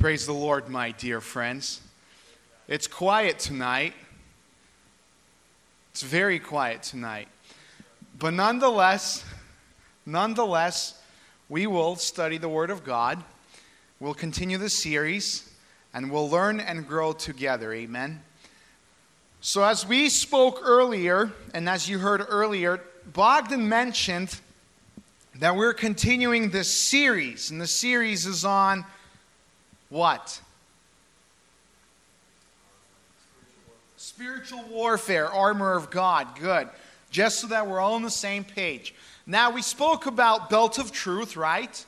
Praise the Lord, my dear friends. It's quiet tonight. It's very quiet tonight. But nonetheless, nonetheless, we will study the Word of God. We'll continue the series and we'll learn and grow together. Amen. So, as we spoke earlier, and as you heard earlier, Bogdan mentioned that we're continuing this series, and the series is on what? Spiritual warfare, armor of God. Good. Just so that we're all on the same page. Now, we spoke about belt of truth, right?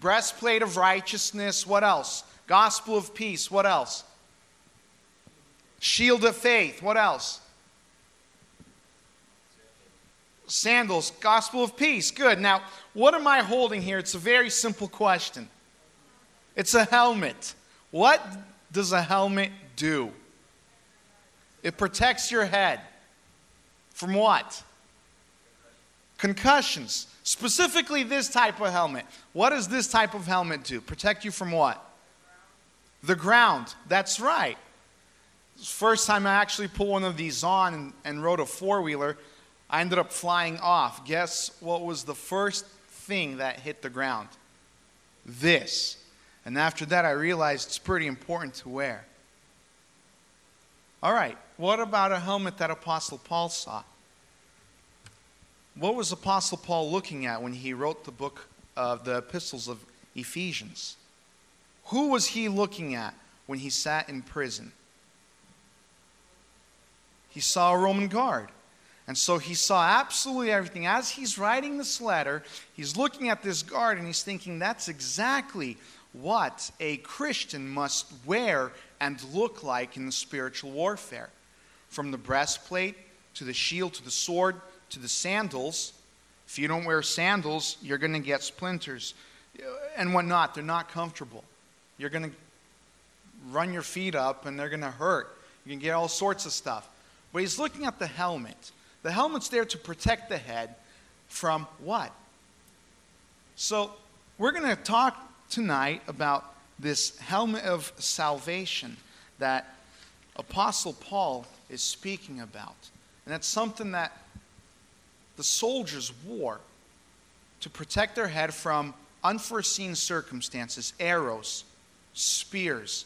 Breastplate of righteousness. What else? Gospel of peace. What else? Shield of faith. What else? Sandals. Gospel of peace. Good. Now, what am I holding here? It's a very simple question. It's a helmet. What does a helmet do? It protects your head. From what? Concussions. Specifically, this type of helmet. What does this type of helmet do? Protect you from what? The ground. That's right. First time I actually put one of these on and, and rode a four wheeler, I ended up flying off. Guess what was the first thing that hit the ground? This. And after that, I realized it's pretty important to wear. All right, what about a helmet that Apostle Paul saw? What was Apostle Paul looking at when he wrote the book of the epistles of Ephesians? Who was he looking at when he sat in prison? He saw a Roman guard. And so he saw absolutely everything. As he's writing this letter, he's looking at this guard and he's thinking, that's exactly what a Christian must wear and look like in the spiritual warfare. From the breastplate to the shield to the sword to the sandals. If you don't wear sandals, you're going to get splinters uh, and whatnot. They're not comfortable. You're going to run your feet up and they're going to hurt. You can get all sorts of stuff. But he's looking at the helmet. The helmet's there to protect the head from what? So we're going to talk tonight about this helmet of salvation that Apostle Paul is speaking about. And that's something that the soldiers wore to protect their head from unforeseen circumstances arrows, spears,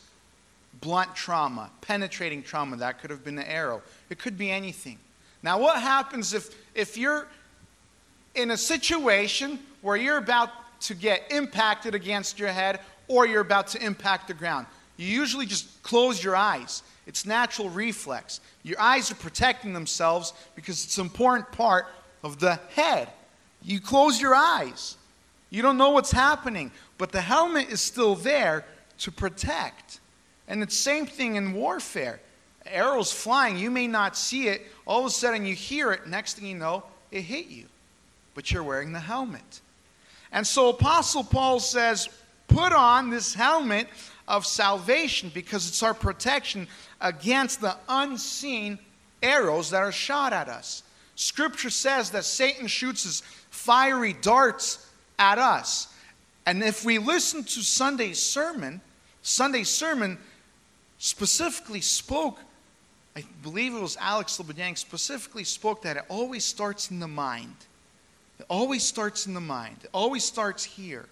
blunt trauma, penetrating trauma. That could have been an arrow, it could be anything. Now, what happens if, if you're in a situation where you're about to get impacted against your head or you're about to impact the ground. You usually just close your eyes. It's natural reflex. Your eyes are protecting themselves because it's an important part of the head. You close your eyes. You don't know what's happening, but the helmet is still there to protect. And it's same thing in warfare. Arrows flying, you may not see it. All of a sudden you hear it. Next thing you know, it hit you. But you're wearing the helmet. And so Apostle Paul says, put on this helmet of salvation because it's our protection against the unseen arrows that are shot at us. Scripture says that Satan shoots his fiery darts at us. And if we listen to Sunday's sermon, Sunday's sermon specifically spoke, I believe it was Alex Lebedang specifically spoke that it always starts in the mind. It always starts in the mind, it always starts here.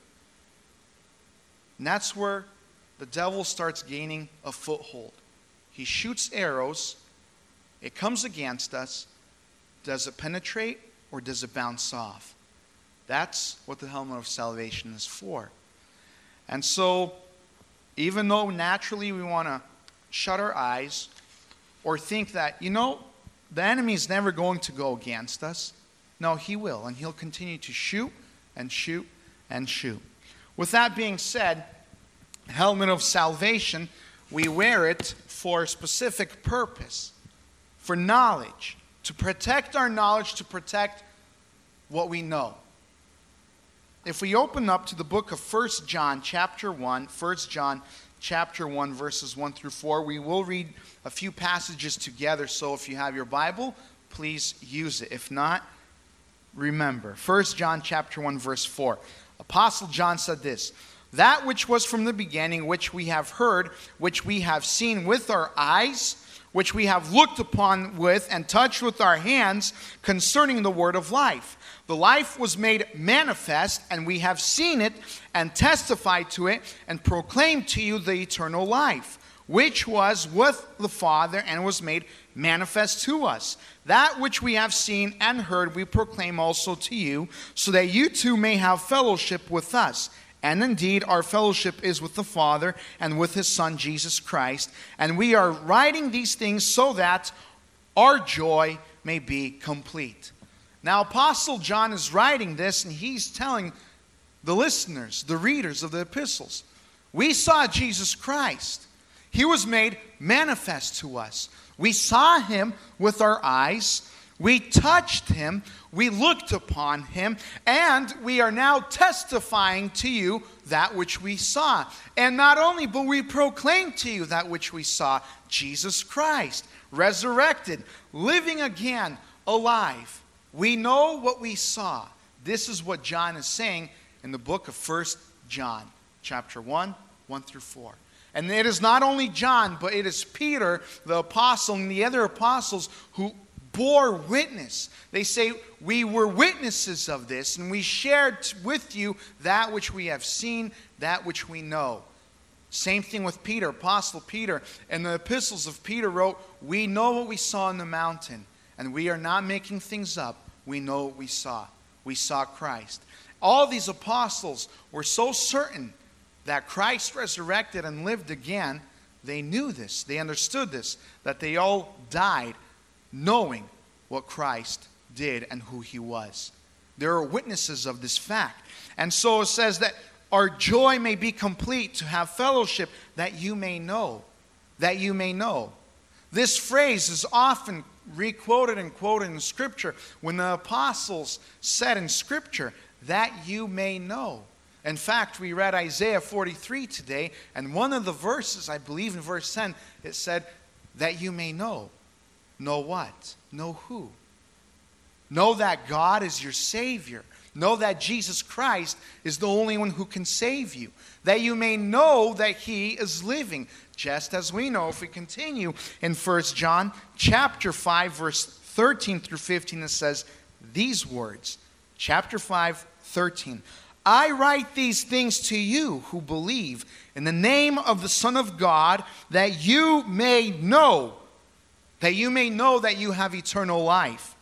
And that's where the devil starts gaining a foothold. He shoots arrows, it comes against us. Does it penetrate or does it bounce off? That's what the helmet of salvation is for. And so, even though naturally we want to shut our eyes or think that, you know, the enemy is never going to go against us, no, he will. And he'll continue to shoot and shoot and shoot. With that being said, helmet of salvation, we wear it for a specific purpose, for knowledge, to protect our knowledge, to protect what we know. If we open up to the book of 1 John chapter 1, 1 John chapter 1 verses 1 through 4, we will read a few passages together, so if you have your Bible, please use it. If not, remember. 1 John chapter 1 verse 4. Apostle John said this, that which was from the beginning, which we have heard, which we have seen with our eyes, which we have looked upon with and touched with our hands concerning the word of life. The life was made manifest, and we have seen it and testified to it and proclaimed to you the eternal life, which was with the Father and was made manifest to us. That which we have seen and heard, we proclaim also to you, so that you too may have fellowship with us. And indeed, our fellowship is with the Father and with His Son, Jesus Christ. And we are writing these things so that our joy may be complete. Now, Apostle John is writing this, and he's telling the listeners, the readers of the epistles, we saw Jesus Christ. He was made manifest to us. We saw him with our eyes. We touched him, we looked upon him, and we are now testifying to you that which we saw. And not only, but we proclaim to you that which we saw Jesus Christ, resurrected, living again, alive. We know what we saw. This is what John is saying in the book of First John, chapter 1, 1 through 4. And it is not only John, but it is Peter, the apostle, and the other apostles who bore witness. They say, We were witnesses of this, and we shared with you that which we have seen, that which we know. Same thing with Peter, Apostle Peter. And the epistles of Peter wrote, We know what we saw in the mountain, and we are not making things up. We know what we saw. We saw Christ. All these apostles were so certain that Christ resurrected and lived again. They knew this, they understood this, that they all died knowing what Christ did and who he was. There are witnesses of this fact. And so it says that our joy may be complete to have fellowship that you may know. That you may know. This phrase is often requoted and quoted in Scripture when the apostles said in Scripture, that you may know. In fact, we read Isaiah 43 today, and one of the verses, I believe in verse 10, it said, that you may know. Know what? Know who? Know that God is your Savior. Know that Jesus Christ is the only one who can save you. That you may know that He is living. Just as we know, if we continue in 1 John chapter 5, verse 13 through 15, it says these words. Chapter 5, 13. I write these things to you who believe in the name of the Son of God, that you may know that you may know that you have eternal life.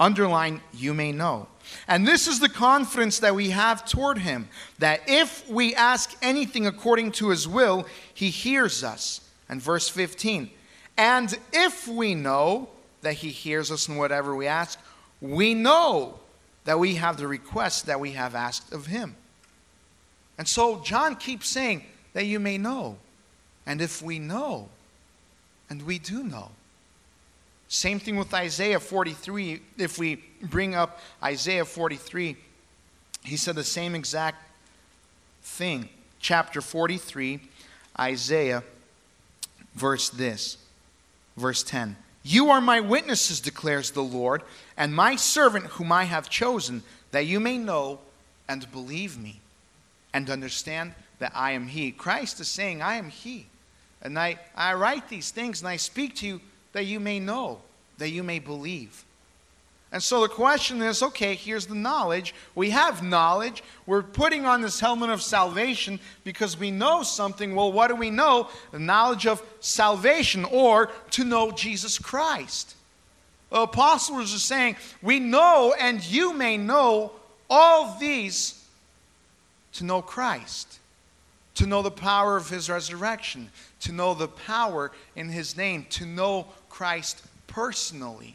Underline, you may know. And this is the confidence that we have toward him that if we ask anything according to his will, he hears us. And verse 15, and if we know that he hears us in whatever we ask, we know that we have the request that we have asked of him. And so John keeps saying that you may know. And if we know, and we do know. Same thing with Isaiah 43. If we bring up Isaiah 43, he said the same exact thing. Chapter 43, Isaiah, verse this, verse 10. You are my witnesses, declares the Lord, and my servant whom I have chosen, that you may know and believe me and understand that I am He. Christ is saying, I am He. And I, I write these things and I speak to you that you may know, that you may believe. And so the question is okay, here's the knowledge. We have knowledge. We're putting on this helmet of salvation because we know something. Well, what do we know? The knowledge of salvation or to know Jesus Christ. The apostles are saying, We know and you may know all these to know Christ to know the power of his resurrection, to know the power in his name, to know Christ personally.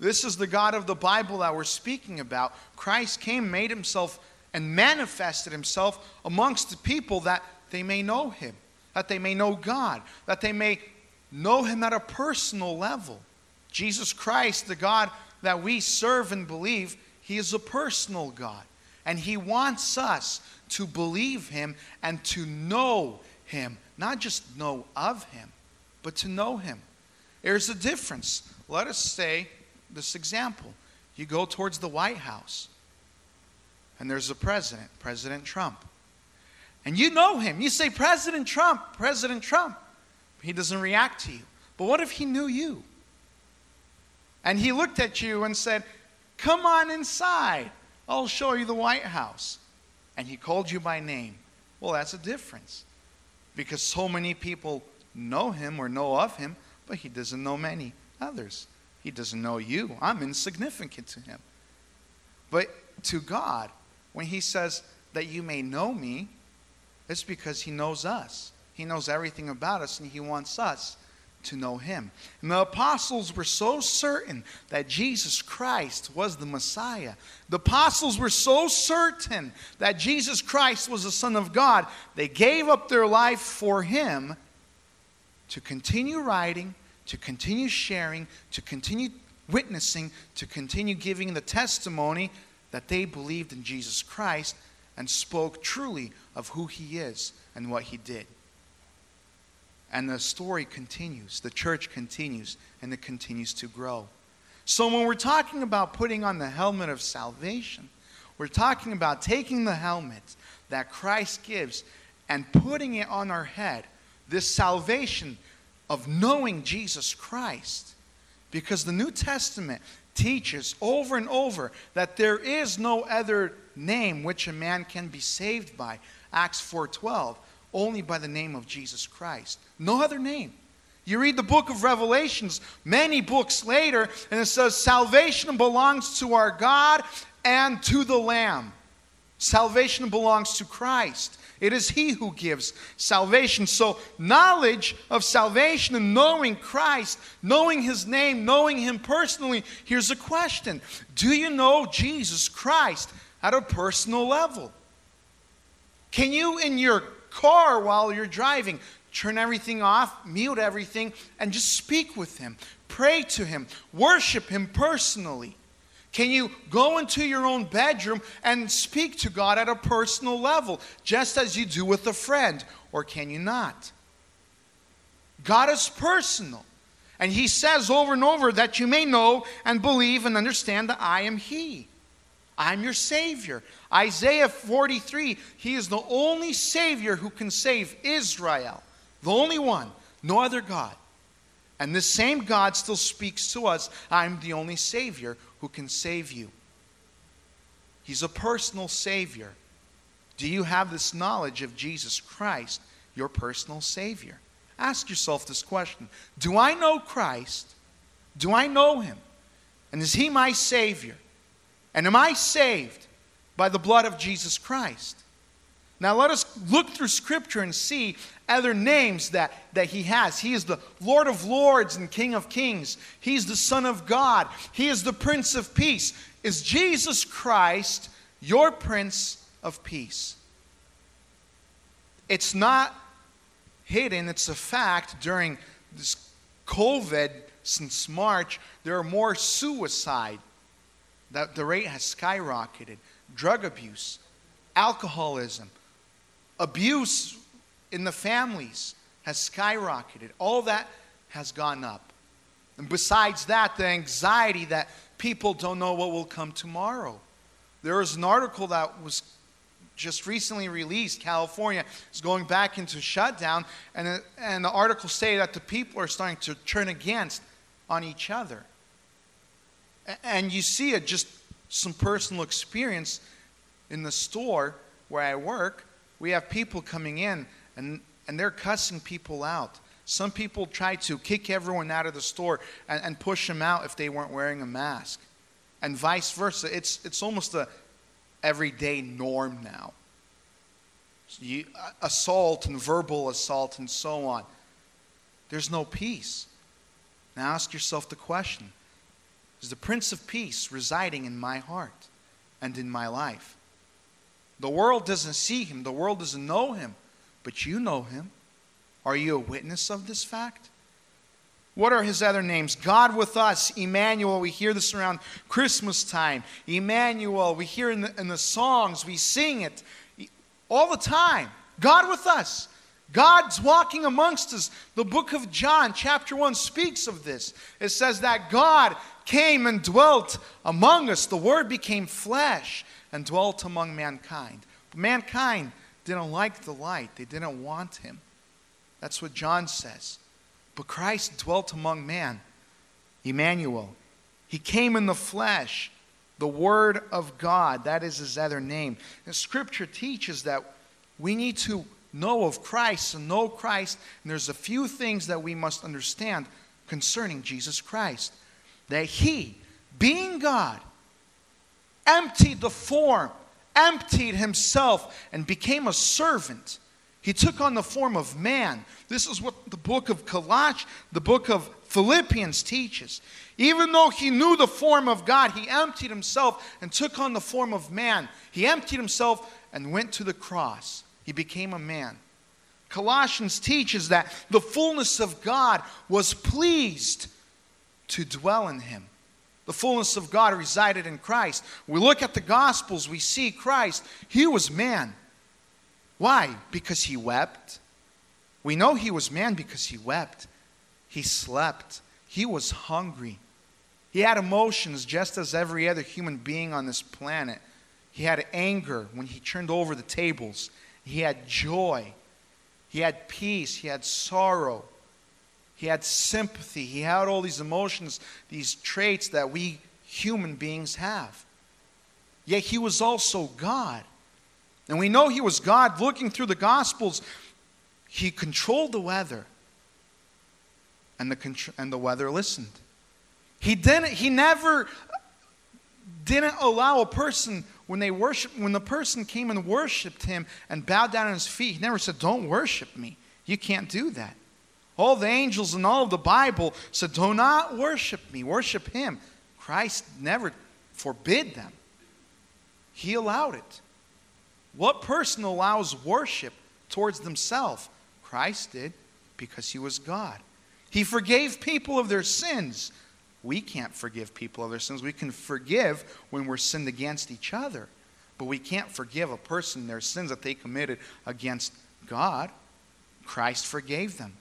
This is the God of the Bible that we're speaking about. Christ came, made himself, and manifested himself amongst the people that they may know him, that they may know God, that they may know him at a personal level. Jesus Christ, the God that we serve and believe, he is a personal God. And he wants us to believe him and to know him. Not just know of him, but to know him. There's a difference. Let us say this example. You go towards the White House, and there's a president, President Trump. And you know him. You say, President Trump, President Trump. He doesn't react to you. But what if he knew you? And he looked at you and said, Come on inside. I'll show you the White House. And he called you by name. Well, that's a difference. Because so many people know him or know of him, but he doesn't know many others. He doesn't know you. I'm insignificant to him. But to God, when he says that you may know me, it's because he knows us. He knows everything about us, and he wants us to know him. And the apostles were so certain that Jesus Christ was the Messiah. The apostles were so certain that Jesus Christ was the Son of God, they gave up their life for him to continue writing, to continue sharing, to continue witnessing, to continue giving the testimony that they believed in Jesus Christ and spoke truly of who he is and what he did. And the story continues, the church continues, and it continues to grow. So when we're talking about putting on the helmet of salvation, we're talking about taking the helmet that Christ gives and putting it on our head. This salvation of knowing Jesus Christ. Because the New Testament teaches over and over that there is no other name which a man can be saved by. Acts 4:12, only by the name of Jesus Christ. No other name. You read the book of Revelations many books later, and it says, Salvation belongs to our God and to the Lamb. Salvation belongs to Christ. It is He who gives salvation. So, knowledge of salvation and knowing Christ, knowing His name, knowing Him personally, here's a question Do you know Jesus Christ at a personal level? Can you, in your car while you're driving, turn everything off, mute everything, and just speak with Him? Pray to Him, worship Him personally. Can you go into your own bedroom and speak to God at a personal level, just as you do with a friend? Or can you not? God is personal. And He says over and over that you may know and believe and understand that I am He. I'm your Savior. Isaiah 43, He is the only Savior who can save Israel. The only one, no other God. And this same God still speaks to us I'm the only Savior who can save you. He's a personal Savior. Do you have this knowledge of Jesus Christ, your personal Savior? Ask yourself this question Do I know Christ? Do I know Him? And is He my Savior? And am I saved by the blood of Jesus Christ? Now let us look through Scripture and see other names that, that he has. He is the Lord of Lords and King of Kings. He's the Son of God. He is the Prince of Peace. Is Jesus Christ your Prince of Peace? It's not hidden, it's a fact during this COVID since March, there are more suicide. That the rate has skyrocketed. Drug abuse, alcoholism, abuse in the families has skyrocketed. All that has gone up. And besides that, the anxiety that people don't know what will come tomorrow. There was an article that was just recently released. California is going back into shutdown, and, and the article stated that the people are starting to turn against on each other. And you see it just some personal experience in the store where I work we have people coming in and, and they're cussing people out. Some people try to kick everyone out of the store and, and push them out if they weren't wearing a mask, and vice versa. It's, it's almost a everyday norm now. You, assault and verbal assault and so on. There's no peace. Now ask yourself the question Is the Prince of Peace residing in my heart and in my life? The world doesn't see him, the world doesn't know him, but you know him. Are you a witness of this fact? What are his other names? God with us, Emmanuel. We hear this around Christmas time. Emmanuel, we hear in the, in the songs, we sing it all the time. God with us. God's walking amongst us. The book of John, chapter 1, speaks of this. It says that God came and dwelt among us. The Word became flesh and dwelt among mankind. Mankind didn't like the light, they didn't want him. That's what John says. But Christ dwelt among man, Emmanuel. He came in the flesh, the Word of God. That is his other name. And Scripture teaches that we need to know of Christ and know Christ. And there's a few things that we must understand concerning Jesus Christ. That he, being God, emptied the form, emptied himself, and became a servant. He took on the form of man. This is what the book of Colossians, the book of Philippians teaches. Even though he knew the form of God, he emptied himself and took on the form of man. He emptied himself and went to the cross. He became a man. Colossians teaches that the fullness of God was pleased to dwell in him. The fullness of God resided in Christ. We look at the Gospels, we see Christ. He was man. Why? Because he wept. We know he was man because he wept. He slept. He was hungry. He had emotions just as every other human being on this planet. He had anger when he turned over the tables. He had joy. He had peace. He had sorrow. He had sympathy. He had all these emotions, these traits that we human beings have. Yet he was also God. And we know he was God looking through the Gospels. He controlled the weather, and the, and the weather listened. He, didn't, he never didn't allow a person when they worship, when the person came and worshiped him and bowed down at his feet, he never said, Don't worship me. You can't do that. All the angels and all of the Bible said, Do not worship me, worship him. Christ never forbid them, he allowed it. What person allows worship towards themselves? Christ did because he was God. He forgave people of their sins we can't forgive people of their sins. We can forgive when we're sinned against each other, but we can't forgive a person their sins that they committed against God. Christ forgave them.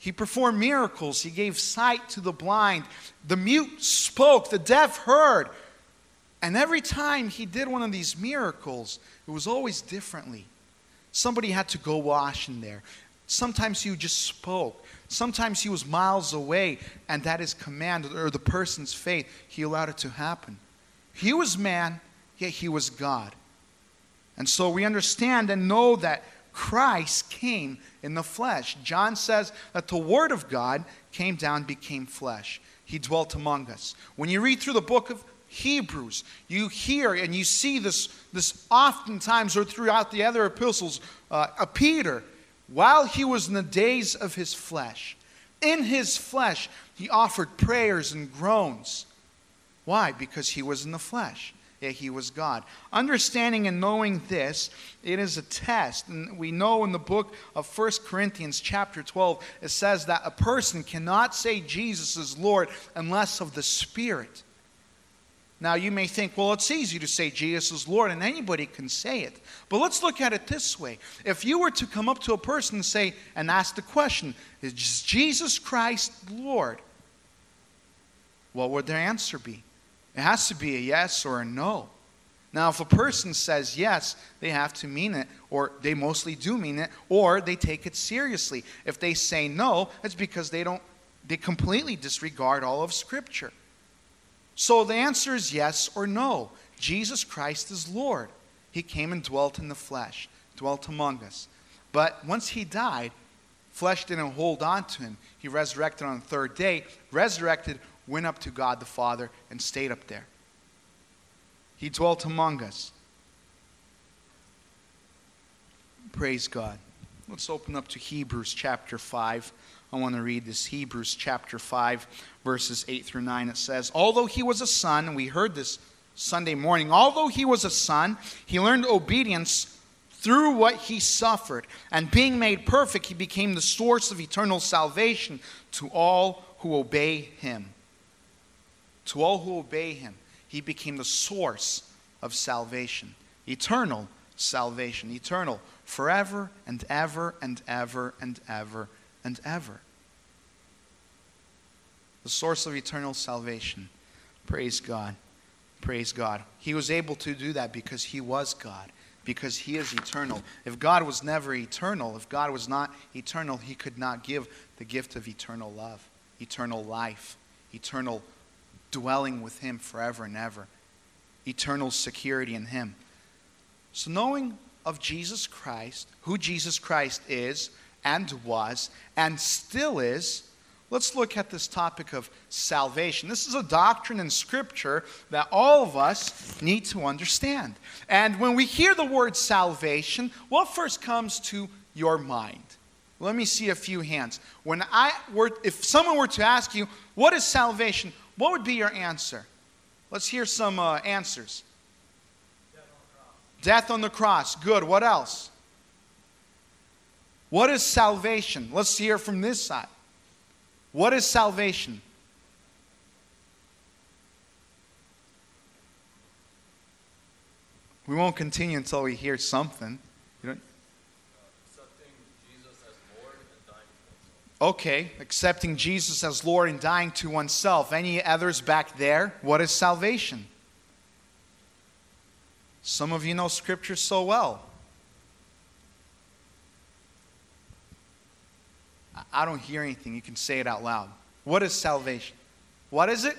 He performed miracles. He gave sight to the blind. The mute spoke. The deaf heard. And every time he did one of these miracles, it was always differently. Somebody had to go wash in there. Sometimes he just spoke. Sometimes he was miles away, and that is command or the person's faith. He allowed it to happen. He was man, yet he was God. And so we understand and know that Christ came in the flesh. John says that the Word of God came down, became flesh. He dwelt among us. When you read through the book of Hebrews, you hear and you see this, this oftentimes or throughout the other epistles, uh, Peter while he was in the days of his flesh. In his flesh, he offered prayers and groans. Why? Because he was in the flesh. Yet he was God. Understanding and knowing this, it is a test. And we know in the book of 1 Corinthians, chapter 12, it says that a person cannot say Jesus is Lord unless of the Spirit. Now, you may think, well, it's easy to say Jesus is Lord, and anybody can say it. But let's look at it this way. If you were to come up to a person and say, and ask the question, is Jesus Christ Lord? What would their answer be? It has to be a yes or a no. Now, if a person says yes, they have to mean it, or they mostly do mean it, or they take it seriously. If they say no, it's because they don't, they completely disregard all of Scripture. So the answer is yes or no. Jesus Christ is Lord. He came and dwelt in the flesh, dwelt among us. But once he died, flesh didn't hold on to him. He resurrected on the third day, resurrected, went up to God the Father, and stayed up there. He dwelt among us. Praise God. Let's open up to Hebrews chapter 5. I want to read this Hebrews chapter 5, verses 8 through 9. It says, Although he was a son, and we heard this Sunday morning, although he was a son, he learned obedience through what he suffered. And being made perfect, he became the source of eternal salvation to all who obey him. To all who obey him, he became the source of salvation. Eternal salvation. Eternal. Forever and ever and ever and ever and ever. The source of eternal salvation. Praise God. Praise God. He was able to do that because he was God, because he is eternal. If God was never eternal, if God was not eternal, he could not give the gift of eternal love, eternal life, eternal dwelling with him forever and ever, eternal security in him. So, knowing of Jesus Christ, who Jesus Christ is and was and still is, let's look at this topic of salvation. This is a doctrine in Scripture that all of us need to understand. And when we hear the word salvation, what first comes to your mind? Let me see a few hands. When I were, if someone were to ask you, what is salvation? What would be your answer? Let's hear some uh, answers. Death on the cross. Good. What else? What is salvation? Let's hear from this side. What is salvation? We won't continue until we hear something. Okay, accepting Jesus as Lord and dying to oneself. Any others back there? What is salvation? Some of you know Scripture so well. I don't hear anything. You can say it out loud. What is salvation? What is it?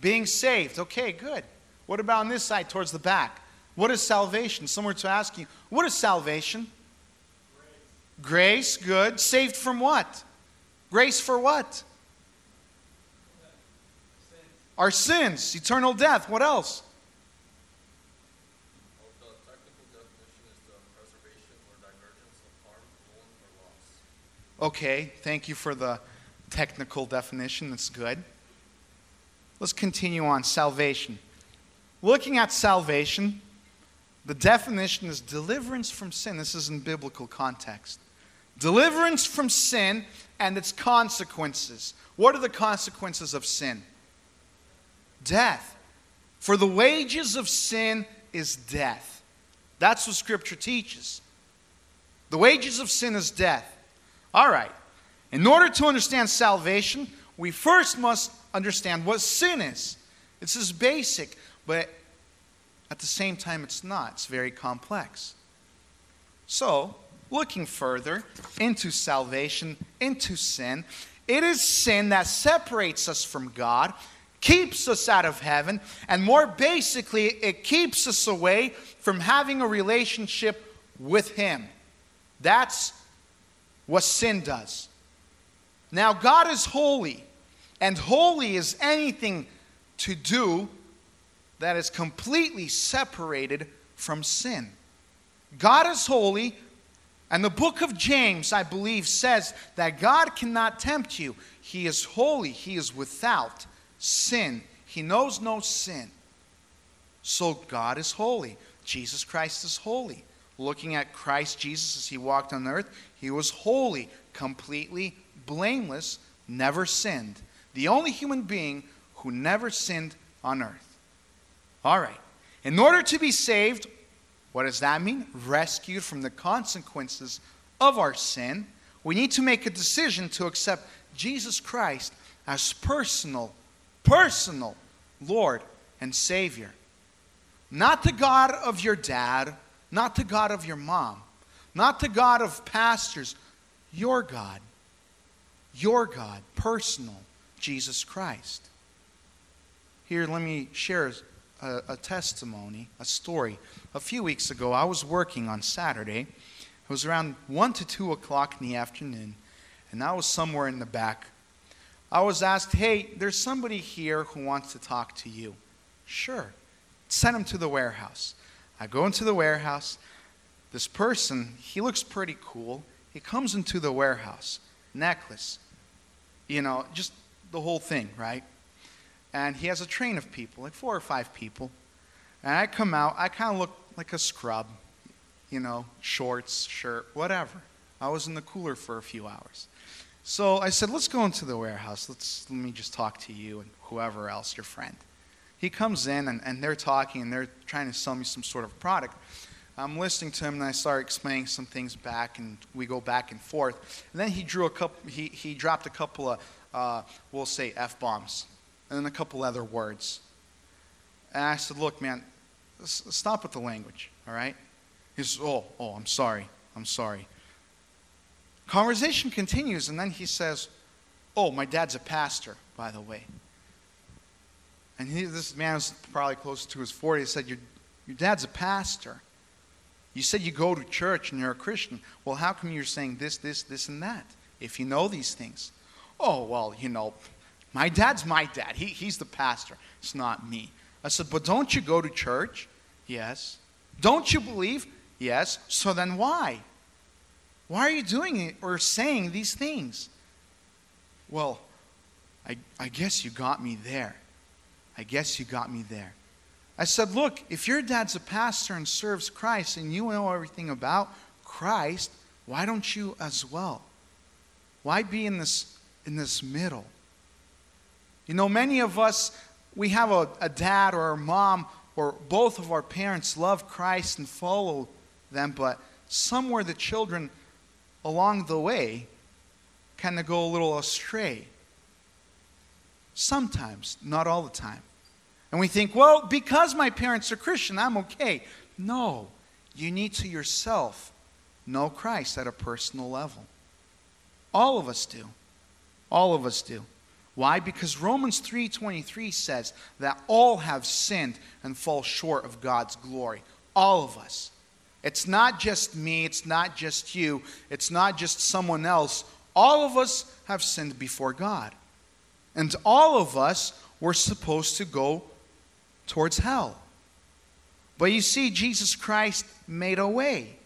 Being saved. Okay, good. What about on this side towards the back? What is salvation? Somewhere to ask you, what is salvation? Grace, good. Saved from what? Grace for what? Our sins, eternal death. What else? Okay, thank you for the technical definition. That's good. Let's continue on. Salvation. Looking at salvation, the definition is deliverance from sin. This is in biblical context. Deliverance from sin and its consequences. What are the consequences of sin? Death. For the wages of sin is death. That's what Scripture teaches. The wages of sin is death. All right. In order to understand salvation, we first must understand what sin is. It's as basic, but at the same time, it's not. It's very complex. So, looking further into salvation, into sin, it is sin that separates us from God, keeps us out of heaven, and more basically, it keeps us away from having a relationship with Him. That's what sin does. Now, God is holy, and holy is anything to do that is completely separated from sin. God is holy, and the book of James, I believe, says that God cannot tempt you. He is holy, He is without sin, He knows no sin. So God is holy. Jesus Christ is holy. Looking at Christ Jesus as He walked on earth, He was holy, completely blameless, never sinned. The only human being who never sinned on earth. All right. In order to be saved, what does that mean? Rescued from the consequences of our sin. We need to make a decision to accept Jesus Christ as personal, personal Lord and Savior. Not the God of your dad, not the God of your mom, not the God of pastors, your God. Your God, personal, Jesus Christ. Here, let me share a, a, testimony, a story. A few weeks ago, I was working on Saturday. It was around 1 to 2 o'clock in the afternoon, and I was somewhere in the back. I was asked, Hey, there's somebody here who wants to talk to you. Sure. Send him to the warehouse. I go into the warehouse. This person, he looks pretty cool. He comes into the warehouse, necklace, you know, just the whole thing, right? And he has a train of people, like four or five people. And I come out, I kind of look like a scrub, you know, shorts, shirt, whatever. I was in the cooler for a few hours. So I said, let's go into the warehouse. Let's, let me just talk to you and whoever else, your friend. He comes in and, and they're talking and they're trying to sell me some sort of product. I'm listening to him and I start explaining some things back and we go back and forth. And then he drew a couple, he, he dropped a couple of, uh, we'll say F bombs and then a couple other words. And I said, Look, man, stop with the language. All right? He says, Oh, oh, I'm sorry. I'm sorry. Conversation continues, and then he says, Oh, my dad's a pastor, by the way. And he, this man was probably close to his 40s. He said, your, your dad's a pastor. You said you go to church and you're a Christian. Well, how come you're saying this, this, this, and that if you know these things? Oh, well, you know, my dad's my dad. He, he's the pastor. It's not me. I said, But don't you go to church? Yes. Don't you believe? Yes. So then why? Why are you doing it or saying these things? Well, I, I guess you got me there. I guess you got me there. I said, Look, if your dad's a pastor and serves Christ and you know everything about Christ, why don't you as well? Why be in this, in this middle? You know, many of us, we have a, a dad or a mom or both of our parents love Christ and follow them, but somewhere the children along the way kind of go a little astray. Sometimes, not all the time. And we think, well, because my parents are Christian, I'm okay. No, you need to yourself know Christ at a personal level. All of us do. All of us do. Why? Because Romans 3:23 says that all have sinned and fall short of God's glory. All of us. It's not just me, it's not just you, it's not just someone else. All of us have sinned before God. And all of us were supposed to go towards hell. But you see, Jesus Christ made a way.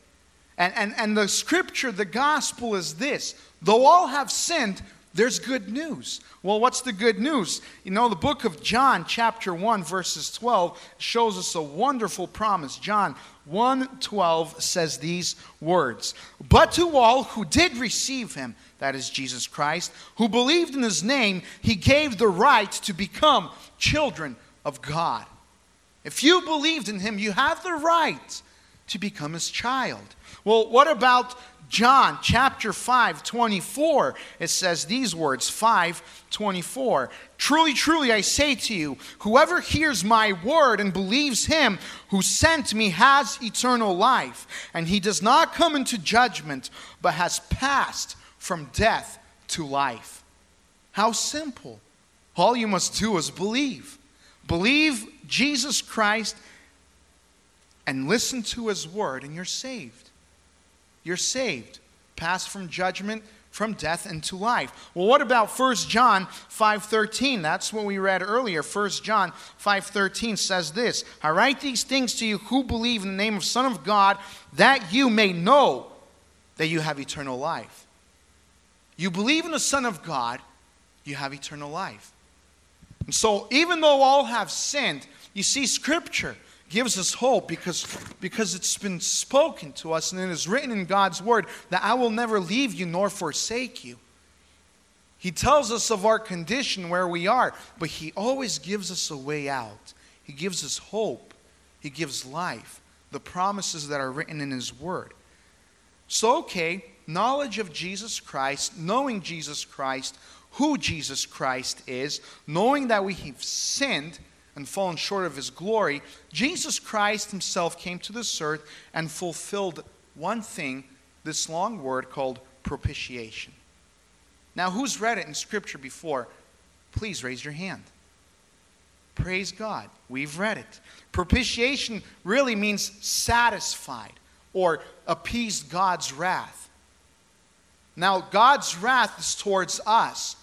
And, and, and the scripture, the gospel is this though all have sinned, there's good news. Well, what's the good news? You know, the book of John, chapter 1, verses 12, shows us a wonderful promise. John 1:12 says these words, "But to all who did receive him, that is Jesus Christ, who believed in his name, he gave the right to become children of God." If you believed in him, you have the right to become his child. Well, what about John chapter 5, 24? It says these words 5 24. Truly, truly, I say to you, whoever hears my word and believes him who sent me has eternal life, and he does not come into judgment, but has passed from death to life. How simple. All you must do is believe. Believe Jesus Christ and listen to his word, and you're saved. You're saved. Pass from judgment, from death into life. Well, what about 1 John 5:13? That's what we read earlier. 1 John 5:13 says this, I write these things to you who believe in the name of the Son of God, that you may know that you have eternal life. You believe in the Son of God, you have eternal life. And so, even though all have sinned, you see, Scripture gives us hope because, because it's been spoken to us and it is written in God's Word that I will never leave you nor forsake you. He tells us of our condition where we are, but He always gives us a way out. He gives us hope, He gives life, the promises that are written in His Word. So, okay, knowledge of Jesus Christ, knowing Jesus Christ, who Jesus Christ is, knowing that we have sinned and fallen short of his glory, Jesus Christ himself came to this earth and fulfilled one thing, this long word called propitiation. Now, who's read it in Scripture before? Please raise your hand. Praise God. We've read it. Propitiation really means satisfied or appeased God's wrath. Now, God's wrath is towards us,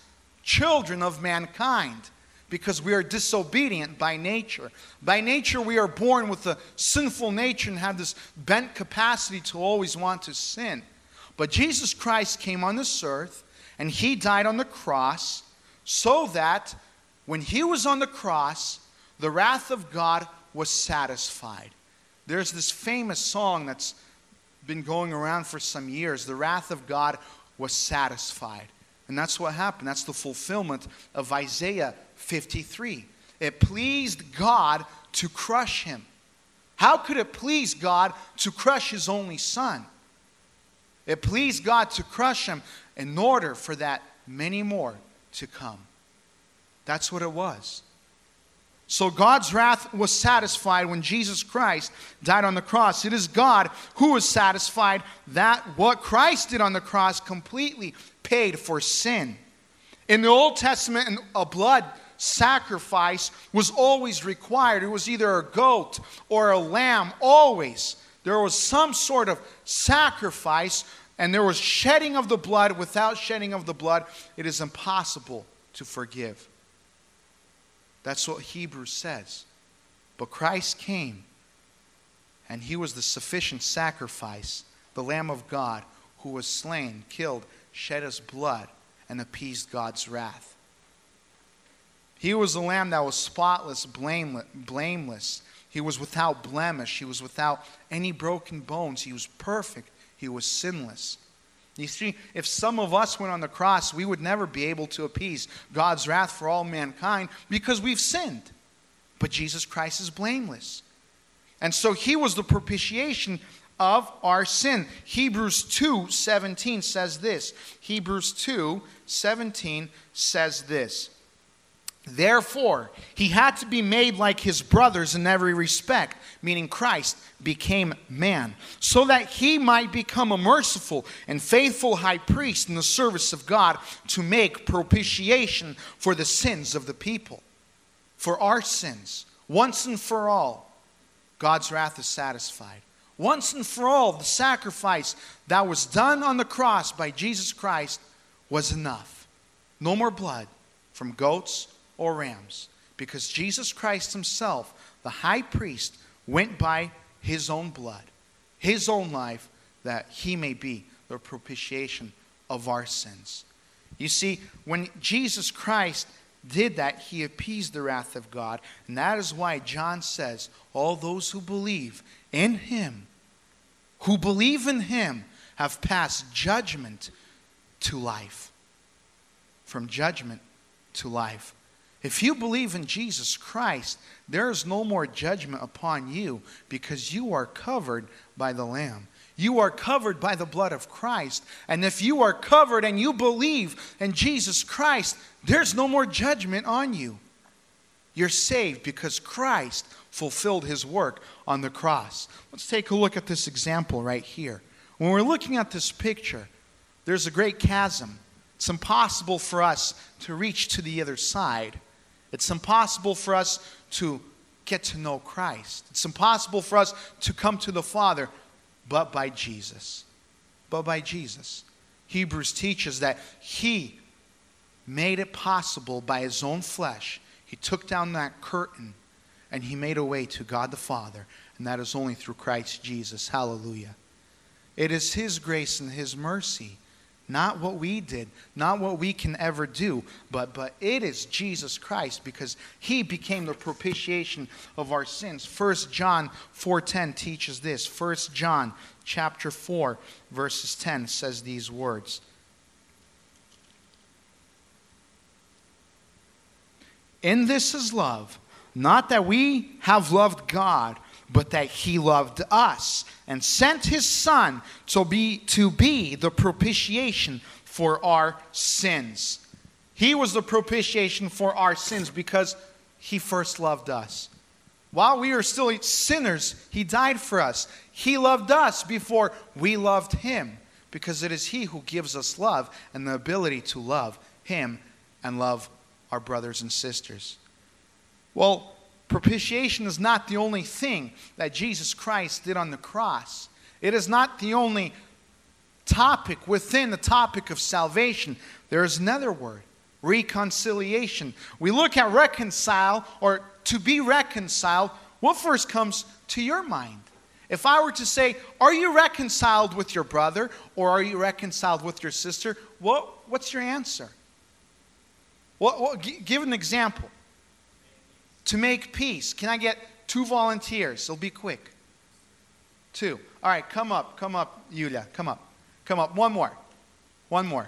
children of mankind because we are disobedient by nature. By nature, we are born with a sinful nature and have this bent capacity to always want to sin. But Jesus Christ came on this earth and he died on the cross so that when he was on the cross, the wrath of God was satisfied. There's this famous song that's been going around for some years the wrath of God was satisfied. And that's what happened. That's the fulfillment of Isaiah 53. It pleased God to crush him. How could it please God to crush his only son? It pleased God to crush him in order for that many more to come. That's what it was. So God's wrath was satisfied when Jesus Christ died on the cross. It is God who was satisfied that what Christ did on the cross completely paid for sin. In the Old Testament, a blood sacrifice was always required. It was either a goat or a lamb, always. There was some sort of sacrifice, and there was shedding of the blood. Without shedding of the blood, it is impossible to forgive. That's what Hebrews says. But Christ came, and he was the sufficient sacrifice, the Lamb of God, who was slain, killed, shed his blood, and appeased God's wrath. He was the lamb that was spotless, blameless. He was without blemish. He was without any broken bones. He was perfect. He was sinless. You see, if some of us went on the cross, we would never be able to appease God's wrath for all mankind because we've sinned. But Jesus Christ is blameless. And so he was the propitiation of our sin. Hebrews 2 17 says this. Hebrews 2 17 says this. Therefore, he had to be made like his brothers in every respect, meaning Christ became man, so that he might become a merciful and faithful high priest in the service of God to make propitiation for the sins of the people. For our sins, once and for all, God's wrath is satisfied. Once and for all, the sacrifice that was done on the cross by Jesus Christ was enough. No more blood from goats or rams, because Jesus Christ himself, the high priest, went by his own blood, his own life, that he may be the propitiation of our sins. You see, when Jesus Christ did that, he appeased the wrath of God. And that is why John says, All those who believe in him, who believe in him, have passed judgment to life. From judgment to life. If you believe in Jesus Christ, there is no more judgment upon you because you are covered by the Lamb. You are covered by the blood of Christ. And if you are covered and you believe in Jesus Christ, there's no more judgment on you. You're saved because Christ fulfilled his work on the cross. Let's take a look at this example right here. When we're looking at this picture, there's a great chasm. It's impossible for us to reach to the other side. It's impossible for us to get to know Christ. It's impossible for us to come to the Father but by Jesus. But by Jesus. Hebrews teaches that He made it possible by His own flesh. He took down that curtain and He made a way to God the Father. And that is only through Christ Jesus. Hallelujah. It is His grace and His mercy not what we did, not what we can ever do, but, but it is Jesus Christ because he became the propitiation of our sins. 1 John 4:10 teaches this. 1 John chapter 4 verses 10 says these words. In this is love, not that we have loved God, but that he loved us and sent his son to be, to be the propitiation for our sins. He was the propitiation for our sins because he first loved us. While we were still sinners, he died for us. He loved us before we loved him because it is he who gives us love and the ability to love him and love our brothers and sisters. Well, Propitiation is not the only thing that Jesus Christ did on the cross. It is not the only topic within the topic of salvation. There is another word reconciliation. We look at reconcile or to be reconciled. What first comes to your mind? If I were to say, Are you reconciled with your brother or are you reconciled with your sister? What, what's your answer? What, give an example to make peace. Can I get two volunteers? It'll be quick. Two. All right, come up. Come up, Yulia. Come up. Come up. One more. One more.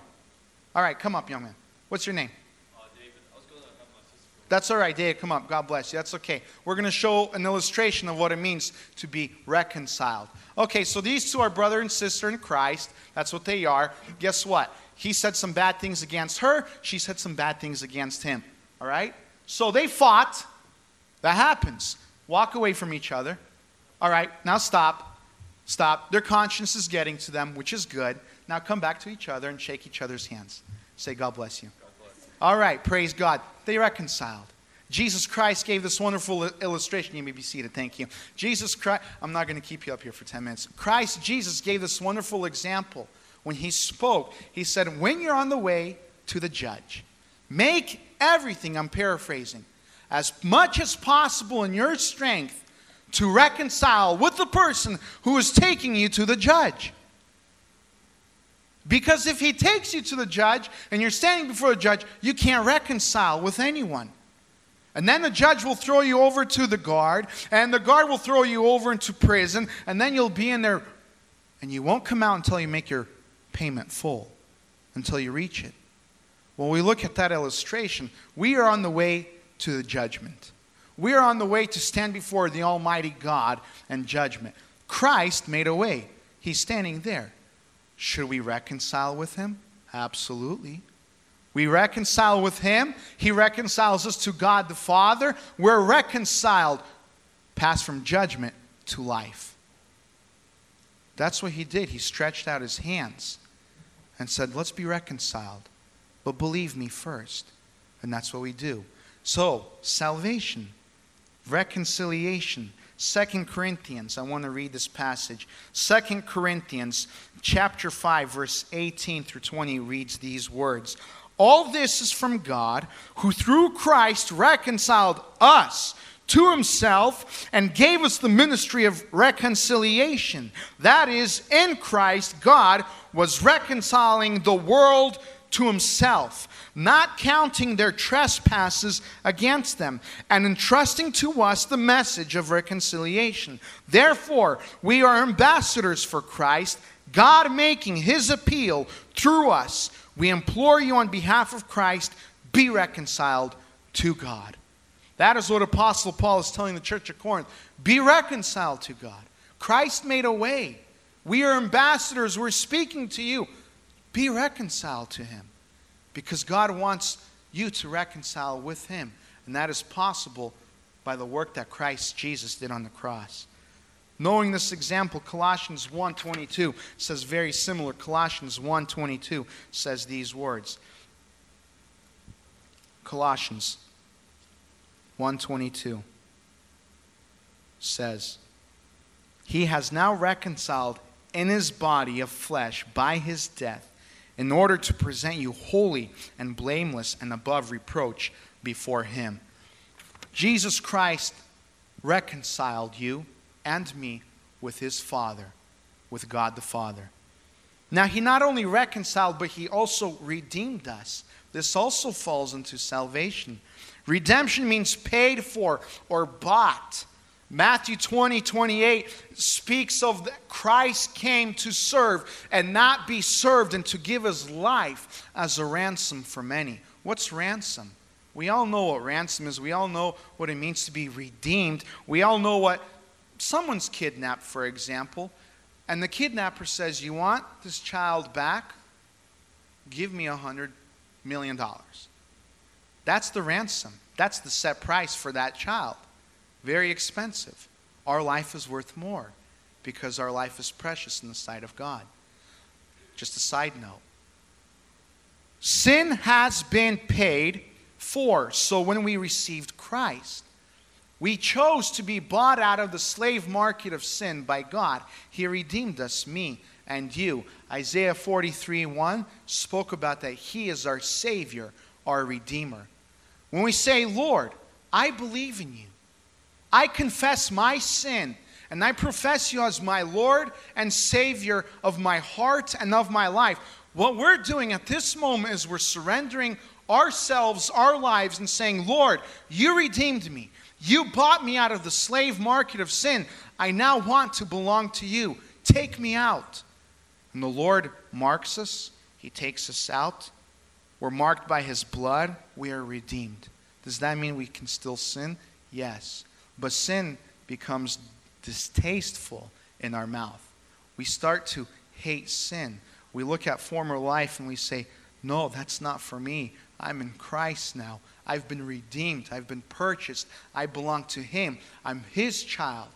All right, come up, young man. What's your name? Uh, David. I was going to have my sister. That's all right, David. Come up. God bless you. That's okay. We're going to show an illustration of what it means to be reconciled. Okay, so these two are brother and sister in Christ. That's what they are. Guess what? He said some bad things against her. She said some bad things against him. All right? So they fought. That happens. Walk away from each other. All right, now stop. Stop. Their conscience is getting to them, which is good. Now come back to each other and shake each other's hands. Say, God bless you. All right, praise God. They reconciled. Jesus Christ gave this wonderful illustration. You may be seated. Thank you. Jesus Christ, I'm not going to keep you up here for 10 minutes. Christ, Jesus gave this wonderful example when he spoke. He said, When you're on the way to the judge, make everything, I'm paraphrasing, as much as possible in your strength to reconcile with the person who is taking you to the judge. Because if he takes you to the judge and you're standing before the judge, you can't reconcile with anyone. And then the judge will throw you over to the guard, and the guard will throw you over into prison, and then you'll be in there, and you won't come out until you make your payment full, until you reach it. When we look at that illustration, we are on the way to the judgment. We are on the way to stand before the Almighty God and judgment. Christ made a way, He's standing there. Should we reconcile with Him? Absolutely. We reconcile with Him. He reconciles us to God the Father. We're reconciled, passed from judgment to life. That's what He did. He stretched out His hands and said, Let's be reconciled. But believe me first. And that's what we do. So, salvation, reconciliation. Second Corinthians, I want to read this passage. Second Corinthians chapter 5 verse 18 through 20 reads these words. All this is from God, who through Christ reconciled us to himself and gave us the ministry of reconciliation. That is, in Christ, God was reconciling the world to himself, not counting their trespasses against them, and entrusting to us the message of reconciliation. Therefore, we are ambassadors for Christ, God making his appeal through us. We implore you on behalf of Christ, be reconciled to God. That is what Apostle Paul is telling the church of Corinth. Be reconciled to God. Christ made a way. We are ambassadors. We're speaking to you. Be reconciled to Him because God wants you to reconcile with Him. And that is possible by the work that Christ Jesus did on the cross. Knowing this example, Colossians 1:22 says very similar. Colossians 1:22 says these words. Colossians 1:22 says, "He has now reconciled in his body of flesh by his death in order to present you holy and blameless and above reproach before him." Jesus Christ reconciled you and me with his Father, with God the Father. Now, he not only reconciled, but he also redeemed us. This also falls into salvation. Redemption means paid for or bought. Matthew 20, 28 speaks of that Christ came to serve and not be served and to give his life as a ransom for many. What's ransom? We all know what ransom is. We all know what it means to be redeemed. We all know what someone's kidnapped, for example, and the kidnapper says, You want this child back? Give me a hundred million dollars. That's the ransom. That's the set price for that child. Very expensive. Our life is worth more because our life is precious in the sight of God. Just a side note. Sin has been paid for. So when we received Christ, we chose to be bought out of the slave market of sin by God. He redeemed us, me and you. Isaiah 43 1 spoke about that. He is our Savior, our Redeemer. When we say, Lord, I believe in you, I confess my sin, and I profess you as my Lord and Savior of my heart and of my life, what we're doing at this moment is we're surrendering ourselves, our lives, and saying, Lord, you redeemed me. You bought me out of the slave market of sin. I now want to belong to you. Take me out. And the Lord marks us, He takes us out. We're marked by His blood. We are redeemed. Does that mean we can still sin? Yes. But sin becomes distasteful in our mouth. We start to hate sin. We look at former life and we say, No, that's not for me. I'm in Christ now. I've been redeemed. I've been purchased. I belong to Him. I'm His child.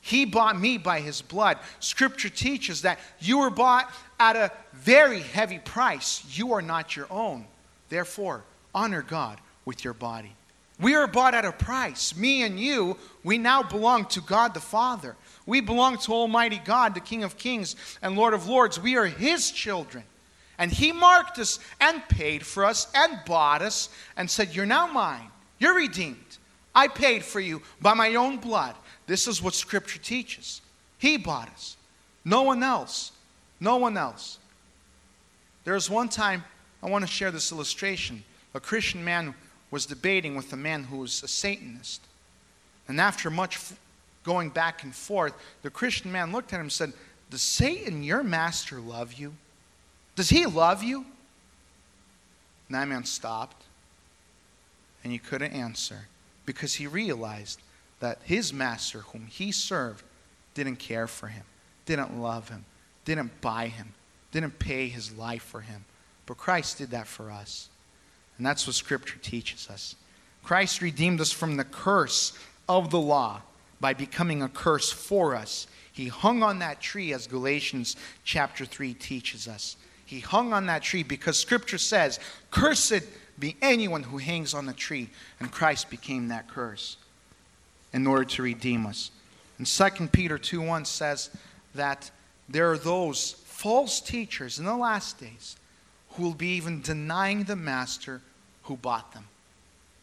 He bought me by His blood. Scripture teaches that you were bought at a very heavy price. You are not your own. Therefore, honor God with your body. We are bought at a price. Me and you, we now belong to God the Father. We belong to Almighty God, the King of Kings and Lord of Lords. We are His children. And He marked us and paid for us and bought us and said, You're now mine. You're redeemed. I paid for you by my own blood. This is what Scripture teaches. He bought us. No one else. No one else. There was one time, I want to share this illustration. A Christian man was debating with a man who was a Satanist. And after much going back and forth, the Christian man looked at him and said, Does Satan, your master, love you? Does he love you? And that man stopped and he couldn't answer because he realized that his master, whom he served, didn't care for him, didn't love him, didn't buy him, didn't pay his life for him. But Christ did that for us. And that's what Scripture teaches us. Christ redeemed us from the curse of the law by becoming a curse for us. He hung on that tree, as Galatians chapter 3 teaches us. He hung on that tree because Scripture says, Cursed be anyone who hangs on the tree. And Christ became that curse in order to redeem us. And 2 Peter 2 1 says that there are those false teachers in the last days who will be even denying the master who bought them.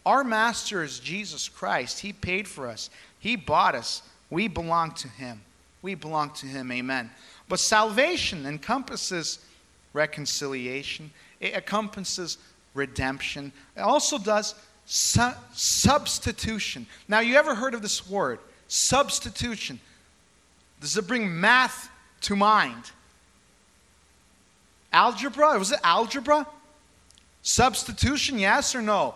Our master is Jesus Christ. He paid for us, He bought us. We belong to Him. We belong to Him. Amen. But salvation encompasses reconciliation, it encompasses redemption. It also does Su- substitution. Now, you ever heard of this word? Substitution. Does it bring math to mind? Algebra? Was it algebra? Substitution, yes or no?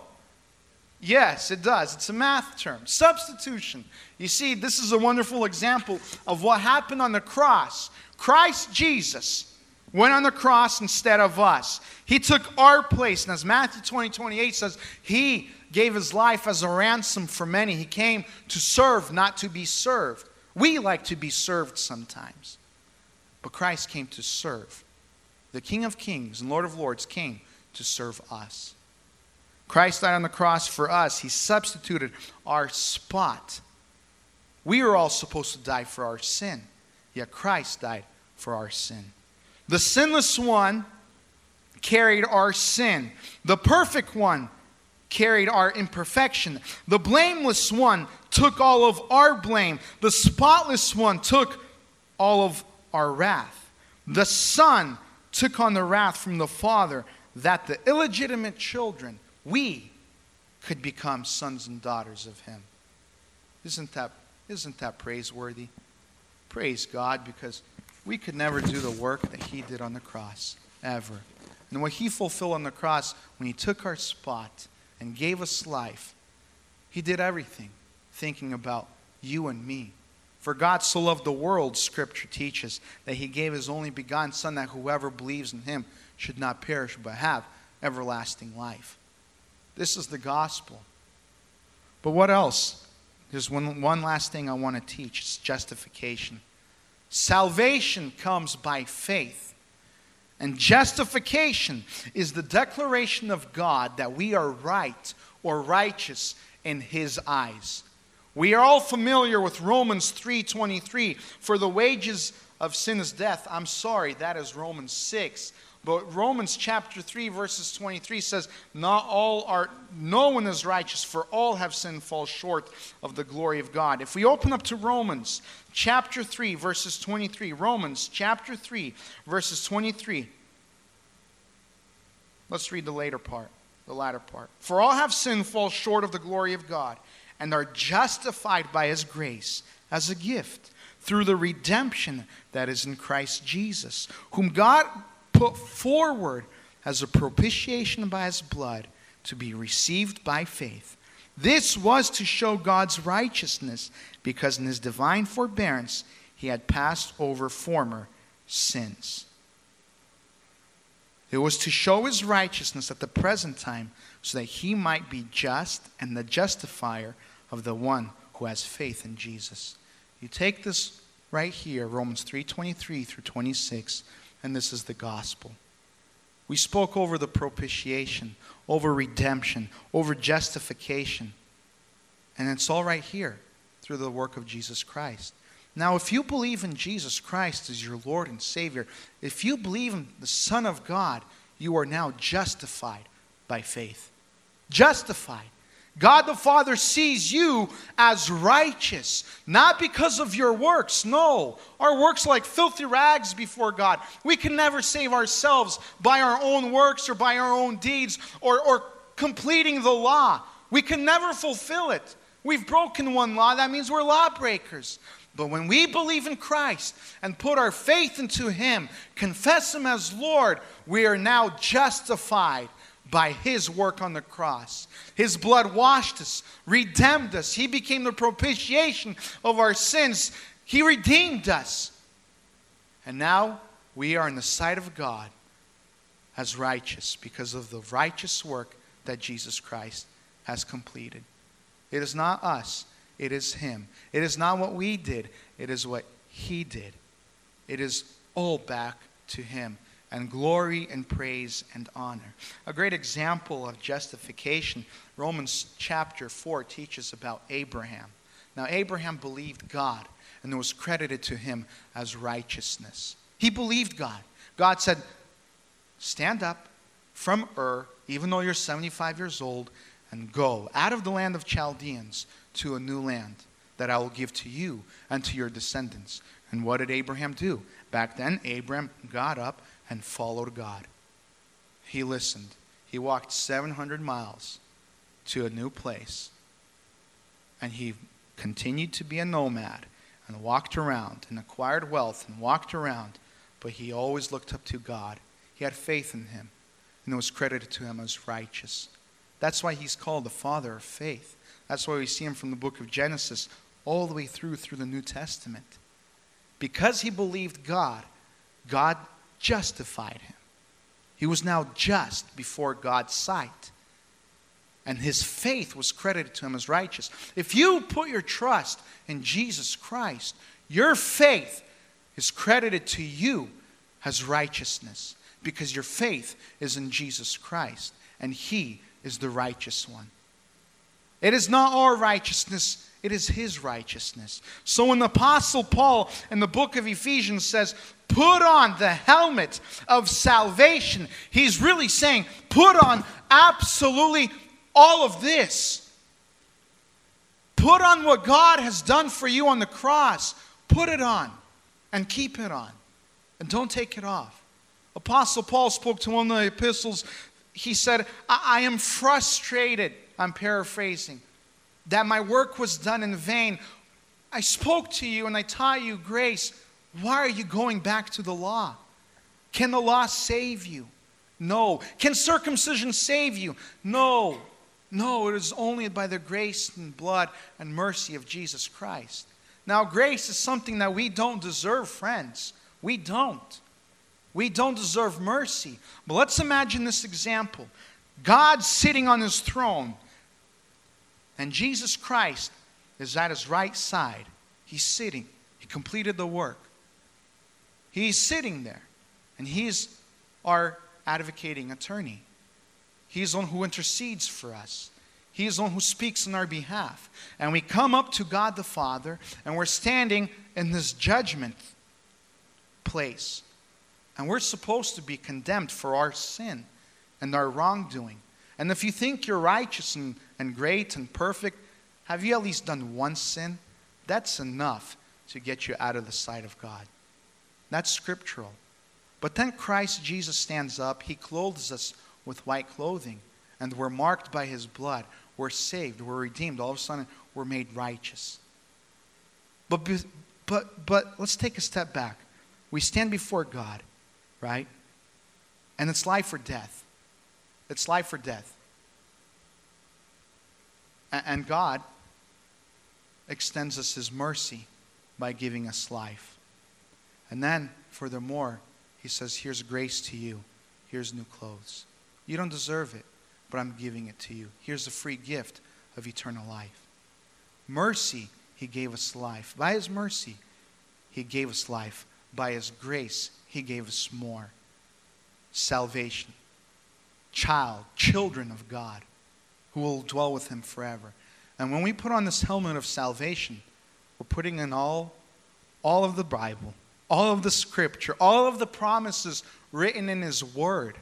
Yes, it does. It's a math term. Substitution. You see, this is a wonderful example of what happened on the cross. Christ Jesus went on the cross instead of us. He took our place. And as Matthew 20, 28 says, He gave his life as a ransom for many. He came to serve, not to be served. We like to be served sometimes, but Christ came to serve. The King of Kings and Lord of Lords came to serve us. Christ died on the cross for us, He substituted our spot. We are all supposed to die for our sin, yet Christ died for our sin. The sinless one carried our sin, the perfect one carried our imperfection. The blameless one took all of our blame. The spotless one took all of our wrath. The Son took on the wrath from the Father that the illegitimate children, we, could become sons and daughters of Him. Isn't that, isn't that praiseworthy? Praise God because we could never do the work that He did on the cross, ever. And what He fulfilled on the cross when He took our spot and gave us life, He did everything thinking about you and me. For God so loved the world, Scripture teaches, that He gave His only begotten Son, that whoever believes in Him should not perish but have everlasting life. This is the gospel. But what else? There's one, one last thing I want to teach it's justification. Salvation comes by faith. And justification is the declaration of God that we are right or righteous in his eyes. We are all familiar with Romans 3:23, for the wages of sin is death. I'm sorry, that is Romans 6. But Romans chapter 3 verses 23 says, "Not all are no one is righteous, for all have sinned fall short of the glory of God." If we open up to Romans chapter 3, verses 23. Romans chapter 3, verses 23. Let's read the later part, the latter part. For all have sinned, fall short of the glory of God, and are justified by his grace as a gift through the redemption that is in Christ Jesus, whom God put forward as a propitiation by his blood to be received by faith. This was to show God's righteousness, because in his divine forbearance he had passed over former sins. It was to show his righteousness at the present time so that he might be just and the justifier of the one who has faith in Jesus. You take this right here, Romans 3:23 through 26, and this is the gospel. We spoke over the propitiation, over redemption, over justification. And it's all right here through the work of Jesus Christ. Now, if you believe in Jesus Christ as your Lord and Savior, if you believe in the Son of God, you are now justified by faith. Justified. God the Father sees you as righteous, not because of your works. No, our works like filthy rags before God. We can never save ourselves by our own works or by our own deeds or, or completing the law. We can never fulfill it. We've broken one law, that means we're lawbreakers. But when we believe in Christ and put our faith into Him, confess Him as Lord, we are now justified by His work on the cross. His blood washed us, redeemed us. He became the propitiation of our sins. He redeemed us. And now we are in the sight of God as righteous because of the righteous work that Jesus Christ has completed. It is not us, it is Him. It is not what we did, it is what He did. It is all back to Him. And glory and praise and honor. A great example of justification, Romans chapter 4 teaches about Abraham. Now, Abraham believed God, and it was credited to him as righteousness. He believed God. God said, Stand up from Ur, even though you're 75 years old, and go out of the land of Chaldeans to a new land that I will give to you and to your descendants. And what did Abraham do? Back then, Abraham got up and followed God. He listened. He walked 700 miles to a new place. And he continued to be a nomad and walked around and acquired wealth and walked around. But he always looked up to God. He had faith in him, and it was credited to him as righteous. That's why he's called the father of faith. That's why we see him from the book of Genesis all the way through through the New Testament. Because he believed God, God justified him. He was now just before God's sight. And his faith was credited to him as righteous. If you put your trust in Jesus Christ, your faith is credited to you as righteousness because your faith is in Jesus Christ and he is the righteous one. It is not our righteousness, it is his righteousness. So when the Apostle Paul in the book of Ephesians says, put on the helmet of salvation, he's really saying, put on absolutely all of this. Put on what God has done for you on the cross. Put it on and keep it on. And don't take it off. Apostle Paul spoke to one of the epistles he said, I, I am frustrated, I'm paraphrasing, that my work was done in vain. I spoke to you and I taught you grace. Why are you going back to the law? Can the law save you? No. Can circumcision save you? No. No, it is only by the grace and blood and mercy of Jesus Christ. Now, grace is something that we don't deserve, friends. We don't. We don't deserve mercy. But let's imagine this example God sitting on his throne, and Jesus Christ is at his right side. He's sitting, he completed the work. He's sitting there, and he's our advocating attorney. He's the one who intercedes for us. He is the one who speaks on our behalf. And we come up to God the Father, and we're standing in this judgment place. And we're supposed to be condemned for our sin and our wrongdoing. And if you think you're righteous and, and great and perfect, have you at least done one sin? That's enough to get you out of the sight of God. That's scriptural. But then Christ Jesus stands up, he clothes us with white clothing, and we're marked by his blood. We're saved, we're redeemed. All of a sudden, we're made righteous. But, but, but let's take a step back. We stand before God right? And it's life or death. It's life or death. And God extends us His mercy by giving us life. And then, furthermore, He says, Here's grace to you. Here's new clothes. You don't deserve it, but I'm giving it to you. Here's the free gift of eternal life. Mercy, He gave us life. By His mercy, He gave us life. By His grace, He gave us more. Salvation. Child, children of God, who will dwell with Him forever. And when we put on this helmet of salvation, we're putting in all, all of the Bible, all of the scripture, all of the promises written in His Word,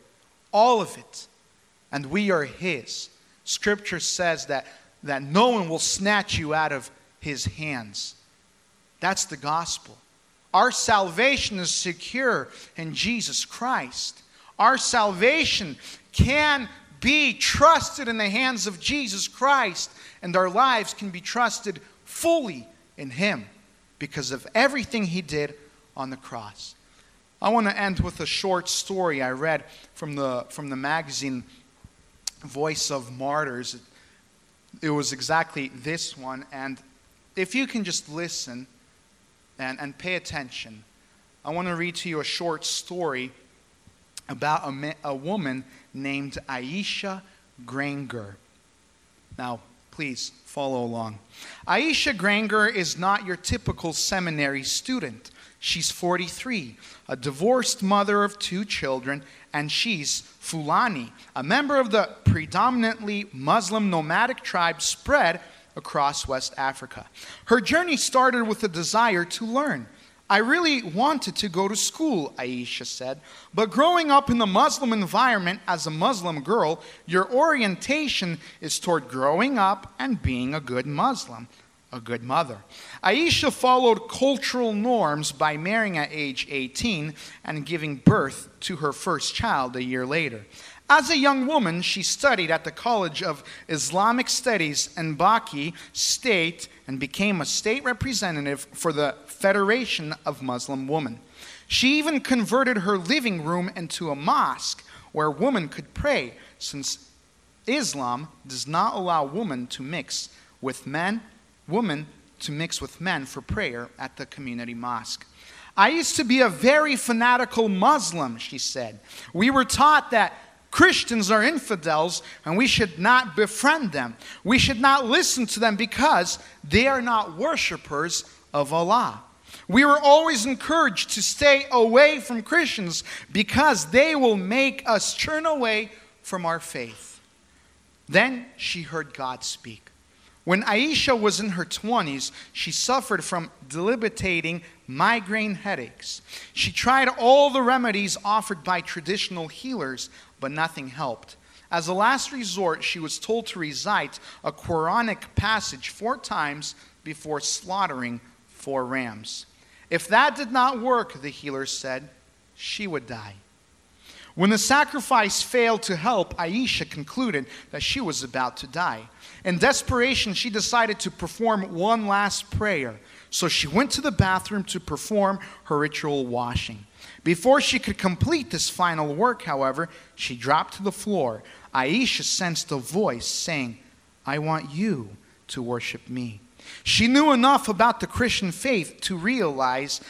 all of it. And we are His. Scripture says that, that no one will snatch you out of His hands. That's the gospel. Our salvation is secure in Jesus Christ. Our salvation can be trusted in the hands of Jesus Christ, and our lives can be trusted fully in Him because of everything He did on the cross. I want to end with a short story I read from the, from the magazine Voice of Martyrs. It was exactly this one, and if you can just listen and, and pay attention, I want to read to you a short story about a, a woman named Aisha Granger. Now, please follow along. Aisha Granger is not your typical seminary student. She's 43, a divorced mother of two children, and she's Fulani, a member of the predominantly Muslim nomadic tribe spread across West Africa. Her journey started with a desire to learn. I really wanted to go to school, Aisha said, but growing up in the Muslim environment as a Muslim girl, your orientation is toward growing up and being a good Muslim a good mother. Aisha followed cultural norms by marrying at age 18 and giving birth to her first child a year later. As a young woman, she studied at the College of Islamic Studies in Baki State and became a state representative for the Federation of Muslim Women. She even converted her living room into a mosque where women could pray, since Islam does not allow women to mix with men women to mix with men for prayer at the community mosque. I used to be a very fanatical Muslim, she said. We were taught that Christians are infidels and we should not befriend them. We should not listen to them because they are not worshippers of Allah. We were always encouraged to stay away from Christians because they will make us turn away from our faith. Then she heard God speak. When Aisha was in her 20s, she suffered from debilitating migraine headaches. She tried all the remedies offered by traditional healers, but nothing helped. As a last resort, she was told to recite a Quranic passage four times before slaughtering four rams. If that did not work, the healer said, she would die. When the sacrifice failed to help, Aisha concluded that she was about to die. In desperation, she decided to perform one last prayer. So she went to the bathroom to perform her ritual washing. Before she could complete this final work, however, she dropped to the floor. Aisha sensed a voice saying, I want you to worship me. She knew enough about the Christian faith to realize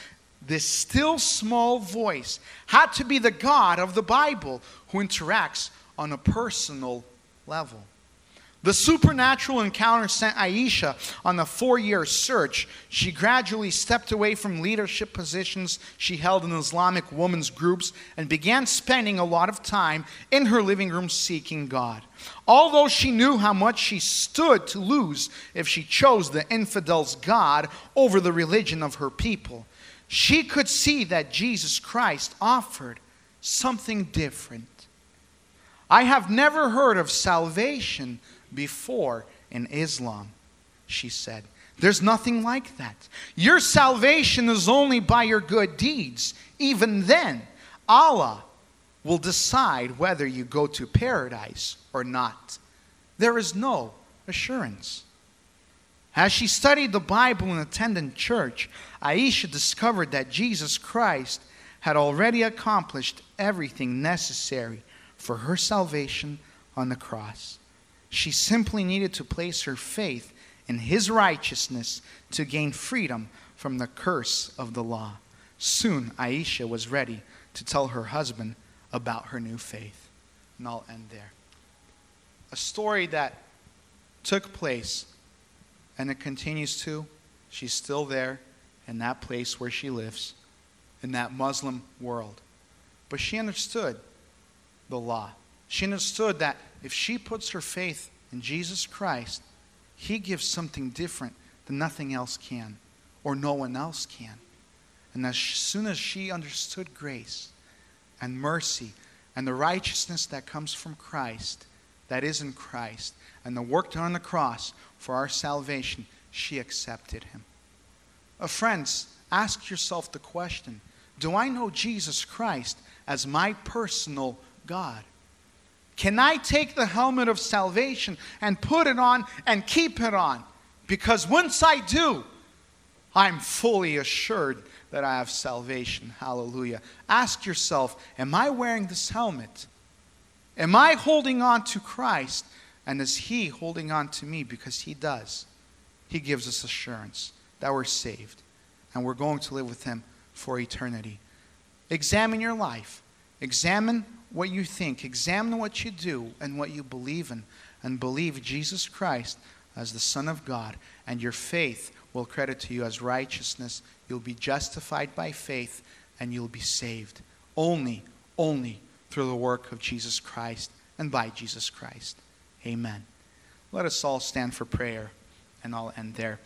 this still small voice had to be the God of the Bible who interacts on a personal level. The supernatural encounter sent Aisha on a four year search. She gradually stepped away from leadership positions she held in Islamic women's groups and began spending a lot of time in her living room seeking God. Although she knew how much she stood to lose if she chose the infidel's God over the religion of her people, she could see that Jesus Christ offered something different. I have never heard of salvation before in Islam, she said. There's nothing like that. Your salvation is only by your good deeds. Even then, Allah will decide whether you go to paradise or not. There is no assurance. As she studied the Bible and attended church, Aisha discovered that Jesus Christ had already accomplished everything necessary for her salvation on the cross. She simply needed to place her faith in his righteousness to gain freedom from the curse of the law. Soon, Aisha was ready to tell her husband, about her new faith. And I'll end there. A story that took place and it continues to. She's still there in that place where she lives, in that Muslim world. But she understood the law. She understood that if she puts her faith in Jesus Christ, He gives something different that nothing else can or no one else can. And as soon as she understood grace and mercy and the righteousness that comes from Christ, that is in Christ, and the work done on the cross for our salvation, she accepted him. Uh, friends, ask yourself the question Do I know Jesus Christ as my personal God? Can I take the helmet of salvation and put it on and keep it on? Because once I do, I'm fully assured that I have salvation. Hallelujah. Ask yourself Am I wearing this helmet? Am I holding on to Christ? And is He holding on to me? Because He does. He gives us assurance that we're saved and we're going to live with Him for eternity. Examine your life. Examine what you think. Examine what you do and what you believe in. And believe Jesus Christ as the Son of God. And your faith will credit to you as righteousness. You'll be justified by faith and you'll be saved. Only, only through the work of Jesus Christ and by Jesus Christ. Amen. Let us all stand for prayer, and I'll end there.